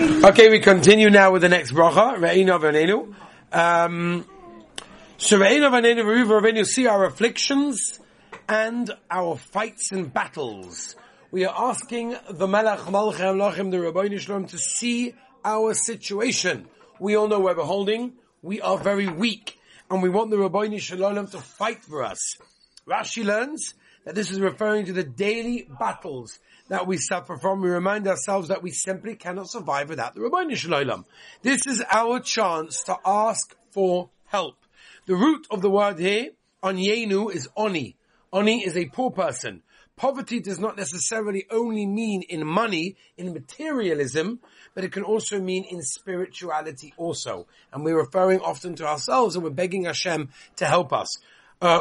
Okay, we continue now with the next bracha, Re'inu Vanenu. Um, so Re'inu Vanenu, Re'inu Vanenu, see our afflictions and our fights and battles. We are asking the Melech Malchem Lachem, the Rabbi Shalom, to see our situation. We all know where we're holding. We are very weak, and we want the Rabbi Shalom to fight for us. Rashi learns that this is referring to the daily battles that we suffer from. We remind ourselves that we simply cannot survive without the Rabbi Shalom. This is our chance to ask for help. The root of the word here, on Yenu, is Oni. Oni is a poor person. Poverty does not necessarily only mean in money, in materialism, but it can also mean in spirituality also. And we're referring often to ourselves and we're begging Hashem to help us. Uh,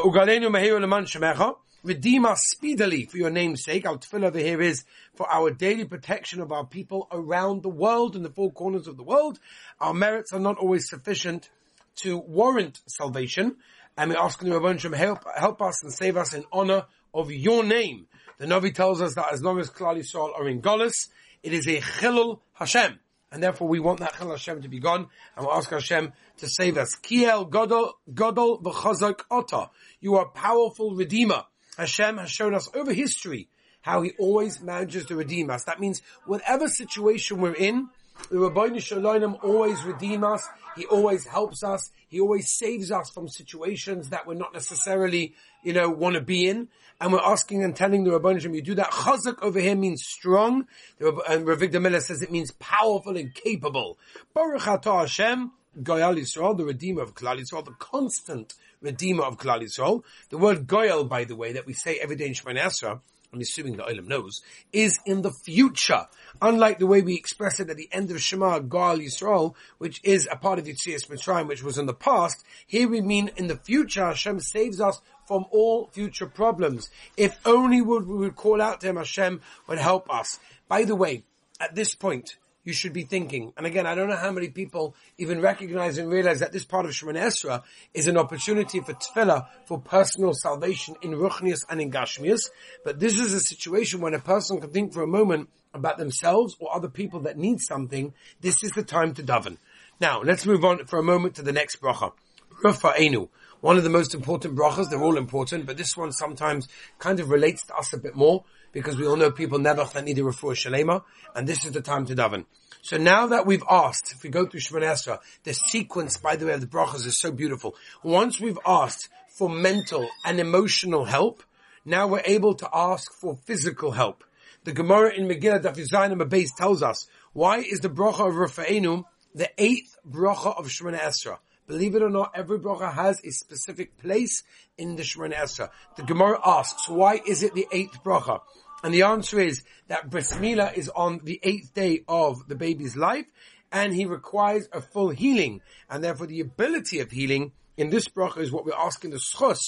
Redeem us speedily for your name's sake. Our tefillah over here is for our daily protection of our people around the world in the four corners of the world. Our merits are not always sufficient to warrant salvation. And we ask the Rabban help, help us and save us in honor of your name. The Navi tells us that as long as Klal Yisrael are in Golis, it is a Chilul Hashem. And therefore we want that Chilul Hashem to be gone, and we'll ask Hashem to save us. Kiel Godol, Godol V'chazak Ota. You are powerful Redeemer. Hashem has shown us over history how He always manages to redeem us. That means whatever situation we're in, the Rabbi Shalom always redeem us. He always helps us. He always saves us from situations that we're not necessarily, you know, want to be in. And we're asking and telling the Rabbi Shalom, you do that. Chazak over here means strong. And Ravik Miller says it means powerful and capable. Baruch Atah Hashem, Goyal Yisrael, the Redeemer of Klal Yisrael, the constant Redeemer of Klal Yisrael. The word Goyal, by the way, that we say every day in Shemana I'm assuming the Olam knows, is in the future. Unlike the way we express it at the end of Shema, Ga'al Yisrael, which is a part of Yetzias Mitzrayim, which was in the past, here we mean in the future, Hashem saves us from all future problems. If only we would call out to Him, Hashem would help us. By the way, at this point, you should be thinking. And again, I don't know how many people even recognize and realize that this part of Shemonei Esrei is an opportunity for tefillah, for personal salvation in Ruchnius and in Gashmius. But this is a situation when a person can think for a moment about themselves or other people that need something. This is the time to daven. Now, let's move on for a moment to the next bracha. Rafa'enu one of the most important brachas. They're all important, but this one sometimes kind of relates to us a bit more because we all know people never that need a refuah shalema, and this is the time to daven. So now that we've asked, if we go through Shemonei Esrei, the sequence, by the way, of the brachas is so beautiful. Once we've asked for mental and emotional help, now we're able to ask for physical help. The Gemara in Megillah Daf Yizayim base tells us, why is the bracha of Rafa'enu the eighth bracha of Shemonei Esrei? Believe it or not, every bracha has a specific place in the Shemonei Esrei. The Gemara asks, why is it the eighth bracha? And the answer is that Bris Milah is on the eighth day of the baby's life, and he requires a full healing, and therefore the ability of healing in this bracha is what we're asking the zchus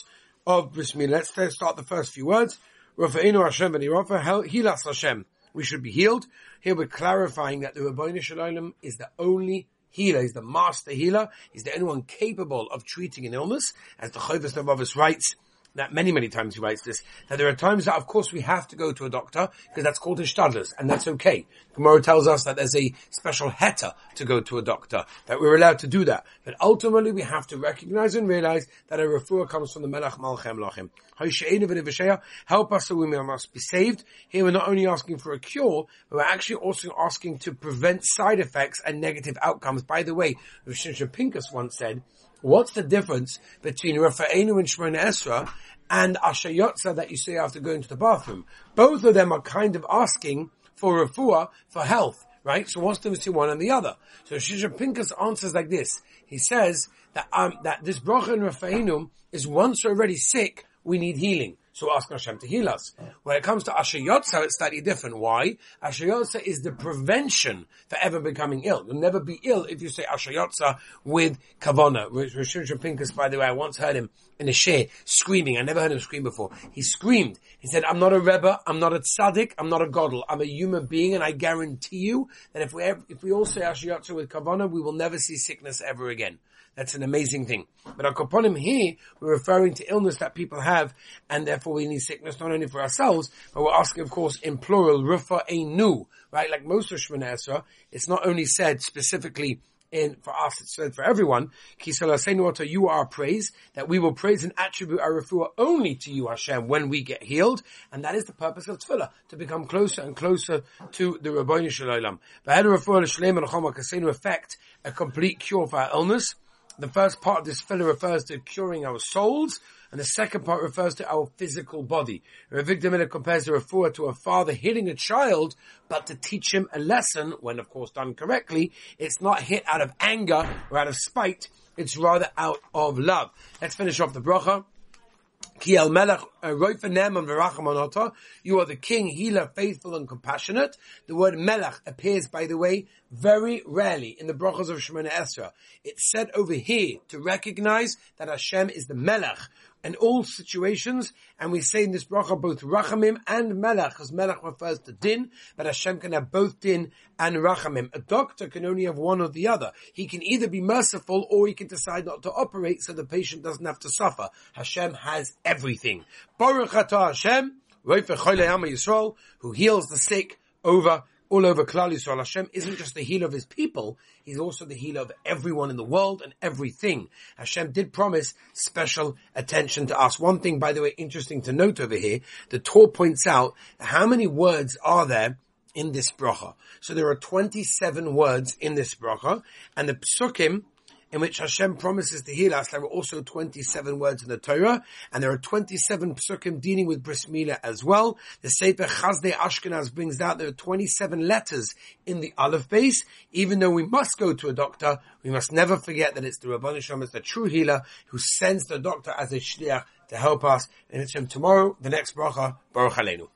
of Bris Milah. Let's start the first few words. Rafa'inu Hashem heal us Hashem. We should be healed. Here we're clarifying that the Rabbi Shalom is the only healer. He's the master healer. He's the only one capable of treating an illness. As the Chovos Levavos writes, that many, many times he writes this, that there are times that of course we have to go to a doctor because that's called a shtadlus and that's okay. Gemara tells us that there's a special heter to go to a doctor, that we're allowed to do that. But ultimately we have to recognize and realize that a refuah comes from the Melech Malchem Lachim. Help us so we must be saved. Here we're not only asking for a cure, but we're actually also asking to prevent side effects and negative outcomes. By the way, Rosh Pincus once said, What's the difference between Rafa'enu and Shemonei Esrei and Asher Yatzar that you say after going to the bathroom? Both of them are kind of asking for refuah, for health, right? So what's the difference between one and the other? So Shimshon Pincus answers like this. He says that, um, that this bracha and Rafa'enu is once already sick, we need healing. So asking Hashem to heal us. When it comes to Asher Yatzar, it's slightly different. Why? Asher Yatzar is the prevention for ever becoming ill. You'll never be ill if you say Asher Yatzar with Kavona. Rishon Pincus, by the way, I once heard him in a shiur, screaming. I never heard him scream before. He screamed. He said, I'm not a Rebbe, I'm not a tzaddik, I'm not a godel. I'm a human being and I guarantee you that if we, if we all say Asher Yatzar with Kavana, we will never see sickness ever again. That's an amazing thing. But Akoponim here, we're referring to illness that people have, and therefore we need sickness not only for ourselves, but we're asking, of course, in plural, rufa enu, right? Like most of Shemonei Esrei, it's not only said specifically in for us, it's said for everyone, Kisala Sainwata, you are praise, that we will praise and attribute our refuah only to you, Hashem, when we get healed, and that is the purpose of tefillah, to become closer and closer to the Rabboni Shalom. But refuah effect a complete cure for our illness. The first part of this tefillah refers to curing our souls, and the second part refers to our physical body. Rav compares the refuah to a father hitting a child, but to teach him a lesson, when of course done correctly, it's not hit out of anger or out of spite, it's rather out of love. Let's finish off the bracha. Uh, Anota. You are the king, healer, faithful and compassionate. The word melech appears, by the way, very rarely in the brachas of Shemonei Esrei. It's said over here to recognize that Hashem is the melech, in all situations, and we say in this bracha both rachamim and melech, because melech refers to din, but Hashem can have both din and rachamim. A doctor can only have one or the other. He can either be merciful or he can decide not to operate so the patient doesn't have to suffer. Hashem has everything. Baruch atah Hashem, who heals the sick over all over Klal Yisrael. Hashem isn't just the healer of his people, he's also the healer of everyone in the world and everything. Hashem did promise special attention to us. One thing, by the way, interesting to note over here, the Torah points out how many words are there in this bracha. So there are 27 words in this bracha, and the psukim in which Hashem promises to heal us. There are also 27 words in the Torah, and there are 27 psukim dealing with bris milah as well. The Sefer Chasdei Ashkenaz brings out there are 27 letters in the Aleph Beis. Even though we must go to a doctor, we must never forget that it's the Rabban Shem, it's the true healer, who sends the doctor as a shliach to help us. And it's him tomorrow, the next bracha, Bareich Aleinu.